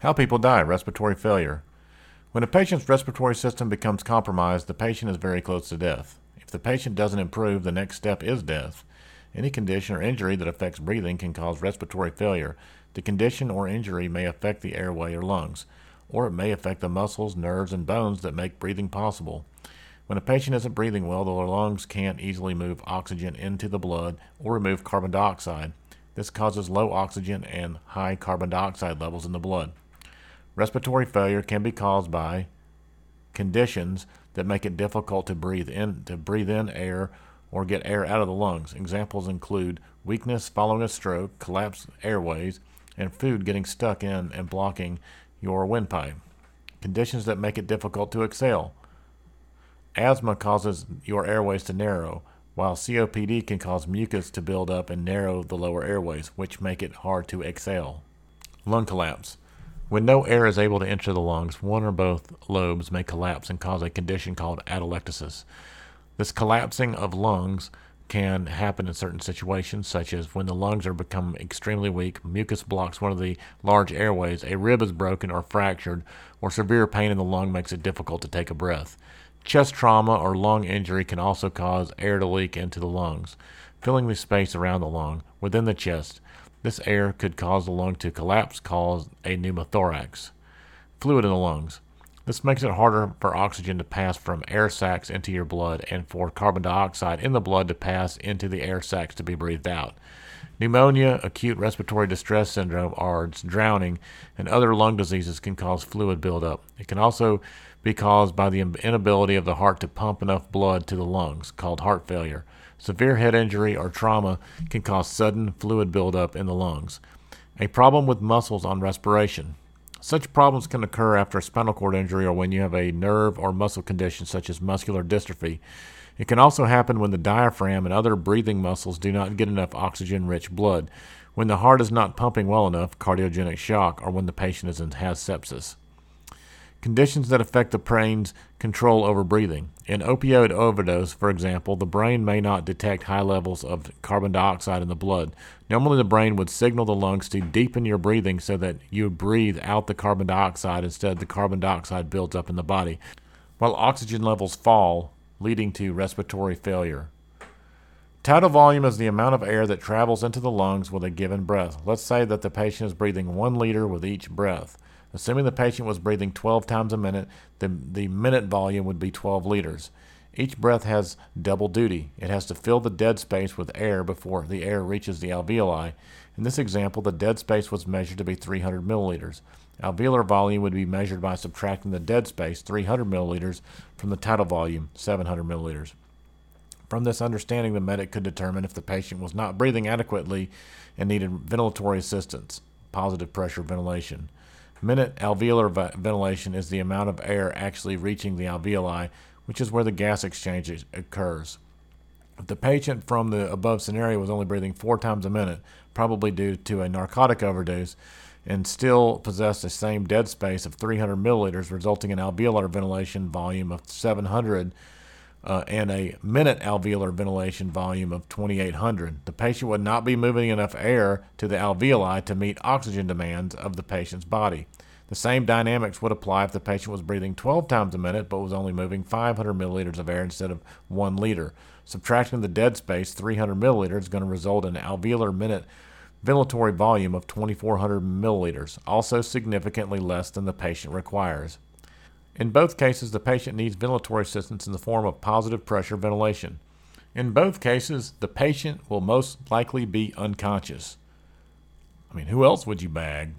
How people die respiratory failure. When a patient's respiratory system becomes compromised, the patient is very close to death. If the patient doesn't improve, the next step is death. Any condition or injury that affects breathing can cause respiratory failure. The condition or injury may affect the airway or lungs, or it may affect the muscles, nerves, and bones that make breathing possible. When a patient isn't breathing well, their lungs can't easily move oxygen into the blood or remove carbon dioxide. This causes low oxygen and high carbon dioxide levels in the blood. Respiratory failure can be caused by conditions that make it difficult to breathe in to breathe in air or get air out of the lungs. Examples include weakness following a stroke, collapsed airways, and food getting stuck in and blocking your windpipe. Conditions that make it difficult to exhale. Asthma causes your airways to narrow, while COPD can cause mucus to build up and narrow the lower airways, which make it hard to exhale. Lung collapse. When no air is able to enter the lungs, one or both lobes may collapse and cause a condition called atelectasis. This collapsing of lungs can happen in certain situations, such as when the lungs are become extremely weak, mucus blocks one of the large airways, a rib is broken or fractured, or severe pain in the lung makes it difficult to take a breath. Chest trauma or lung injury can also cause air to leak into the lungs, filling the space around the lung within the chest. This air could cause the lung to collapse, cause a pneumothorax. Fluid in the lungs. This makes it harder for oxygen to pass from air sacs into your blood and for carbon dioxide in the blood to pass into the air sacs to be breathed out. Pneumonia, acute respiratory distress syndrome, ARDS, drowning, and other lung diseases can cause fluid buildup. It can also be caused by the inability of the heart to pump enough blood to the lungs, called heart failure. Severe head injury or trauma can cause sudden fluid buildup in the lungs. A problem with muscles on respiration. Such problems can occur after a spinal cord injury or when you have a nerve or muscle condition such as muscular dystrophy. It can also happen when the diaphragm and other breathing muscles do not get enough oxygen rich blood, when the heart is not pumping well enough, cardiogenic shock, or when the patient is has sepsis. Conditions that affect the brain's control over breathing. In opioid overdose, for example, the brain may not detect high levels of carbon dioxide in the blood. Normally, the brain would signal the lungs to deepen your breathing so that you breathe out the carbon dioxide instead the carbon dioxide builds up in the body, while oxygen levels fall, leading to respiratory failure. Tidal volume is the amount of air that travels into the lungs with a given breath. Let's say that the patient is breathing one liter with each breath. Assuming the patient was breathing 12 times a minute, the, the minute volume would be 12 liters. Each breath has double duty. It has to fill the dead space with air before the air reaches the alveoli. In this example, the dead space was measured to be 300 milliliters. Alveolar volume would be measured by subtracting the dead space, 300 milliliters, from the tidal volume, 700 milliliters. From this understanding, the medic could determine if the patient was not breathing adequately and needed ventilatory assistance, positive pressure ventilation. Minute alveolar ventilation is the amount of air actually reaching the alveoli, which is where the gas exchange occurs. If the patient from the above scenario was only breathing four times a minute, probably due to a narcotic overdose, and still possessed the same dead space of 300 milliliters, resulting in alveolar ventilation volume of 700 uh, and a minute alveolar ventilation volume of 2800. The patient would not be moving enough air to the alveoli to meet oxygen demands of the patient's body. The same dynamics would apply if the patient was breathing 12 times a minute but was only moving 500 milliliters of air instead of 1 liter. Subtracting the dead space, 300 milliliters, is going to result in an alveolar minute ventilatory volume of 2400 milliliters, also significantly less than the patient requires. In both cases, the patient needs ventilatory assistance in the form of positive pressure ventilation. In both cases, the patient will most likely be unconscious. I mean, who else would you bag?